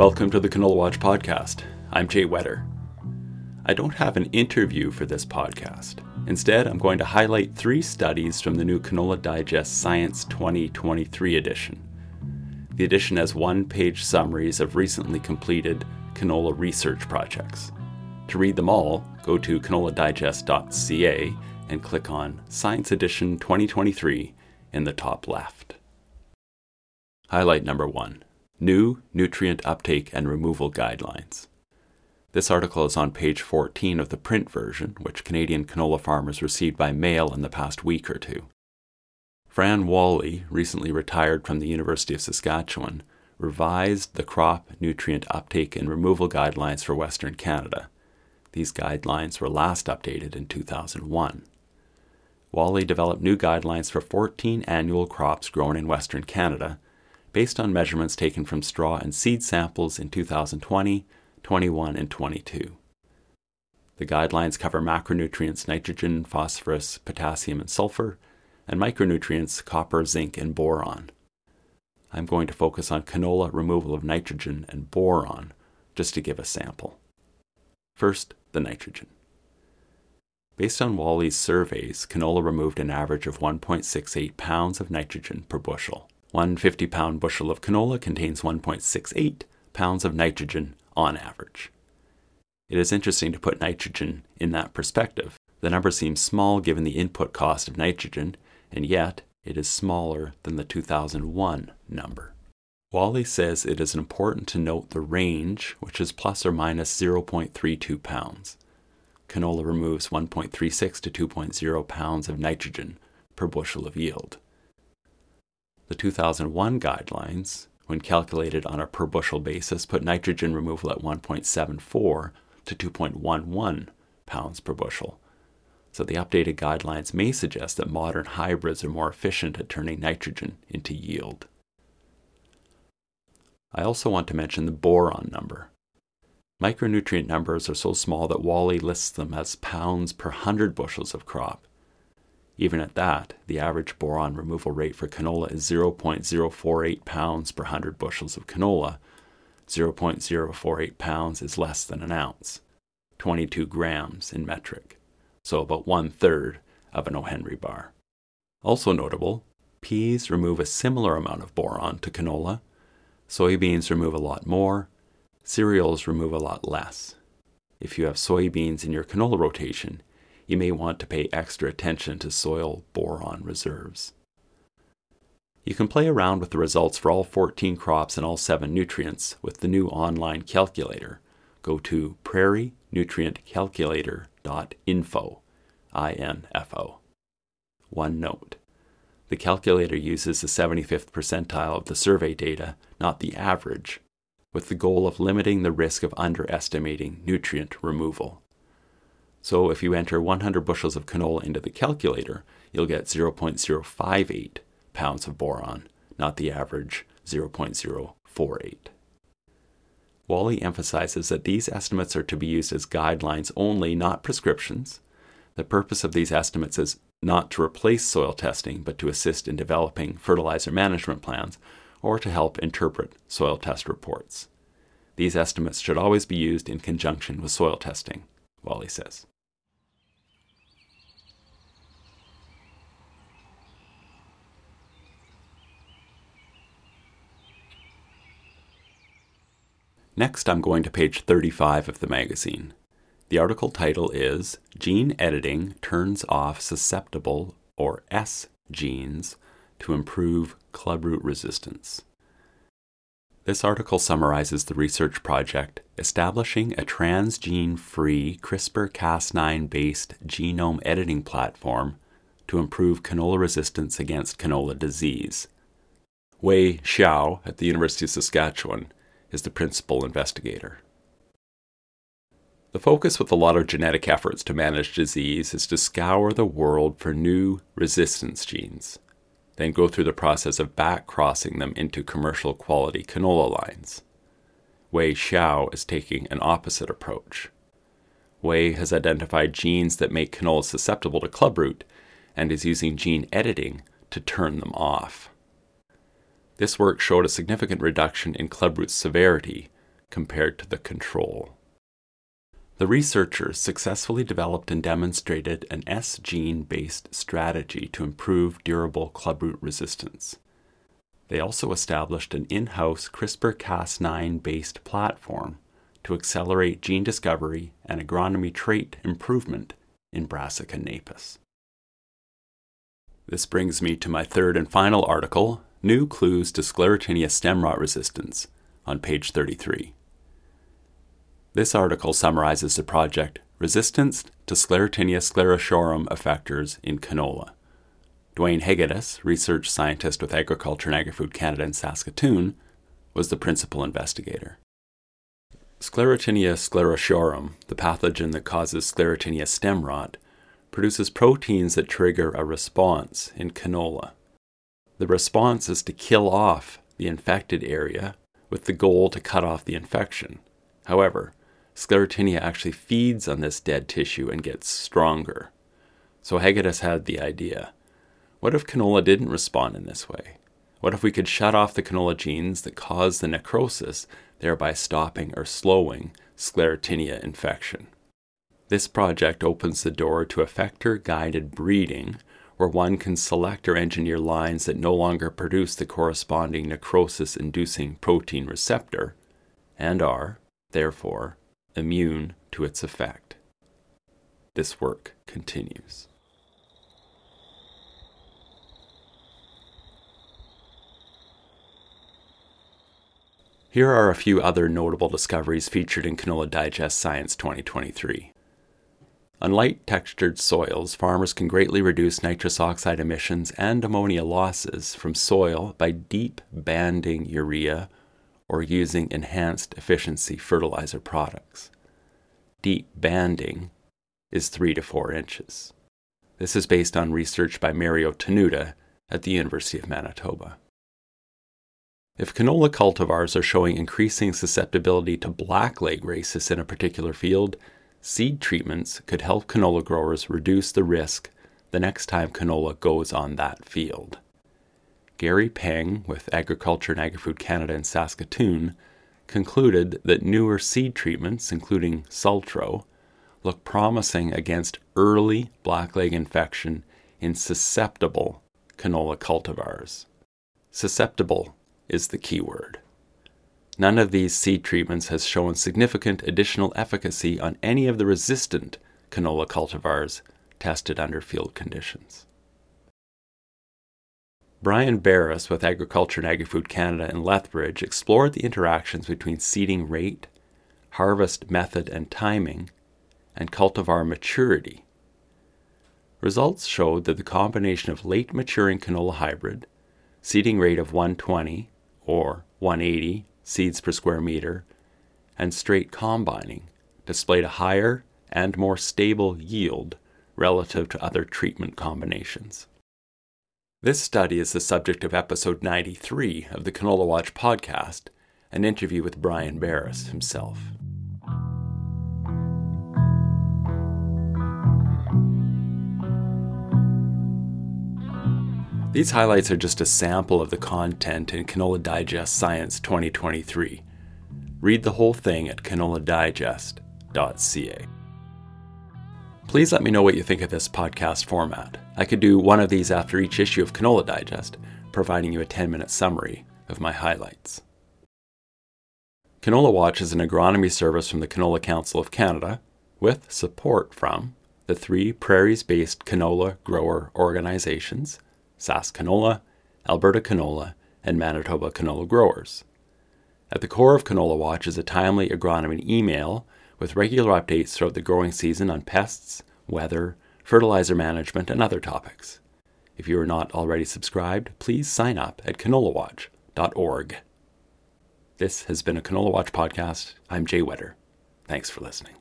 Welcome to the Canola Watch podcast. I'm Jay Whetter. I don't have an interview for this podcast. Instead, I'm going to highlight three studies from the new Canola Digest Science 2023 edition. The edition has one page summaries of recently completed canola research projects. To read them all, go to canoladigest.ca and click on Science Edition 2023 in the top left. Highlight number one New Nutrient Uptake and Removal Guidelines. This article is on page 14 of the print version, which Canadian canola farmers received by mail in the past week or two. Fran Walley, recently retired from the University of Saskatchewan, revised the crop nutrient uptake and removal guidelines for Western Canada. These guidelines were last updated in 2001. Walley developed new guidelines for 14 annual crops grown in Western Canada based on measurements taken from straw and seed samples in 2020, 21, and 22. The guidelines cover macronutrients nitrogen, phosphorus, potassium, and sulfur, and micronutrients copper, zinc, and boron. I'm going to focus on canola removal of nitrogen and boron just to give a sample. First, the nitrogen. Based on Walley's surveys, canola removed an average of 1.68 pounds of nitrogen per bushel. One 50 pound bushel of canola contains 1.68 pounds of nitrogen on average. It is interesting to put nitrogen in that perspective. The number seems small given the input cost of nitrogen, and yet it is smaller than the 2001 number. Walley says it is important to note the range, which is plus or minus 0.32 pounds. Canola removes 1.36 to 2.0 pounds of nitrogen per bushel of yield. The 2001 guidelines, when calculated on a per bushel basis, put nitrogen removal at 1.74 to 2.11 pounds per bushel. So the updated guidelines may suggest that modern hybrids are more efficient at turning nitrogen into yield. I also want to mention the boron number. Micronutrient numbers are so small that Walley lists them as pounds per 100 bushels of crop. Even at that, the average boron removal rate for canola is 0.048 pounds per 100 bushels of canola. 0.048 pounds is less than an ounce, 22 grams in metric, so about one third of an O. Henry bar. Also notable, peas remove a similar amount of boron to canola, soybeans remove a lot more, cereals remove a lot less. If you have soybeans in your canola rotation, you may want to pay extra attention to soil boron reserves. You can play around with the results for all 14 crops and all 7 nutrients with the new online calculator. Go to prairienutrientcalculator.info, I-N-F-O. One note. The calculator uses the 75th percentile of the survey data, not the average, with the goal of limiting the risk of underestimating nutrient removal. So if you enter 100 bushels of canola into the calculator, you'll get 0.058 pounds of boron, not the average 0.048. Walley emphasizes that these estimates are to be used as guidelines only, not prescriptions. The purpose of these estimates is not to replace soil testing, but to assist in developing fertilizer management plans or to help interpret soil test reports. These estimates should always be used in conjunction with soil testing, Walley says. Next, I'm going to page 35 of the magazine. The article title is Gene Editing Turns Off Susceptible or S Genes to Improve Clubroot Resistance. This article summarizes the research project establishing a transgene free CRISPR Cas9 based genome editing platform to improve canola resistance against canola disease. Wei Xiao at the University of Saskatchewan is the principal investigator. The focus with a lot of genetic efforts to manage disease is to scour the world for new resistance genes, then go through the process of back crossing them into commercial quality canola lines. Wei Xiao is taking an opposite approach. Wei has identified genes that make canola susceptible to clubroot and is using gene editing to turn them off. This work showed a significant reduction in clubroot severity compared to the control. The researchers successfully developed and demonstrated an S gene based strategy to improve durable clubroot resistance. They also established an in house CRISPR Cas9 based platform to accelerate gene discovery and agronomy trait improvement in Brassica napus. This brings me to my third and final article New Clues to Sclerotinia Stem Rot Resistance on page 33. This article summarizes the project Resistance to Sclerotinia sclerotiorum effectors in canola. Dwayne Hegedus, research scientist with Agriculture and Agri-Food Canada in Saskatoon, was the principal investigator. Sclerotinia sclerotiorum, the pathogen that causes sclerotinia stem rot, produces proteins that trigger a response in canola. The response is to kill off the infected area with the goal to cut off the infection. However, sclerotinia actually feeds on this dead tissue and gets stronger. So Hegedus had the idea what if canola didn't respond in this way? What if we could shut off the canola genes that cause the necrosis, thereby stopping or slowing sclerotinia infection? This project opens the door to effector guided breeding, where one can select or engineer lines that no longer produce the corresponding necrosis inducing protein receptor and are, therefore, immune to its effect. This work continues. Here are a few other notable discoveries featured in Canola Digest Science 2023. On light textured soils, farmers can greatly reduce nitrous oxide emissions and ammonia losses from soil by deep banding urea or using enhanced efficiency fertilizer products. Deep banding is 3 to 4 inches. This is based on research by Mario Tenuta at the University of Manitoba. If canola cultivars are showing increasing susceptibility to blackleg rhesus in a particular field, Seed treatments could help canola growers reduce the risk the next time canola goes on that field. Gary Peng with Agriculture and Agri-Food Canada in Saskatoon concluded that newer seed treatments, including Sultro, look promising against early blackleg infection in susceptible canola cultivars. Susceptible is the key word. None of these seed treatments has shown significant additional efficacy on any of the resistant canola cultivars tested under field conditions. Brian Beres with Agriculture and Agri-Food Canada in Lethbridge explored the interactions between seeding rate, harvest method and timing, and cultivar maturity. Results showed that the combination of late maturing canola hybrid, seeding rate of 120 or 180 seeds per square meter, and straight combining displayed a higher and more stable yield relative to other treatment combinations. This study is the subject of episode 93 of the Canola Watch podcast, an interview with Brian Beres himself. These highlights are just a sample of the content in Canola Digest Science 2023. Read the whole thing at canoladigest.ca. Please let me know what you think of this podcast format. I could do one of these after each issue of Canola Digest, providing you a 10 minute summary of my highlights. Canola Watch is an agronomy service from the Canola Council of Canada with support from the three prairies based canola grower organizations Sask Canola, Alberta Canola, and Manitoba Canola growers. At the core of Canola Watch is a timely agronomy email with regular updates throughout the growing season on pests, weather, fertilizer management, and other topics. If you are not already subscribed, please sign up at canolawatch.org. This has been a Canola Watch podcast. I'm Jay Whetter. Thanks for listening.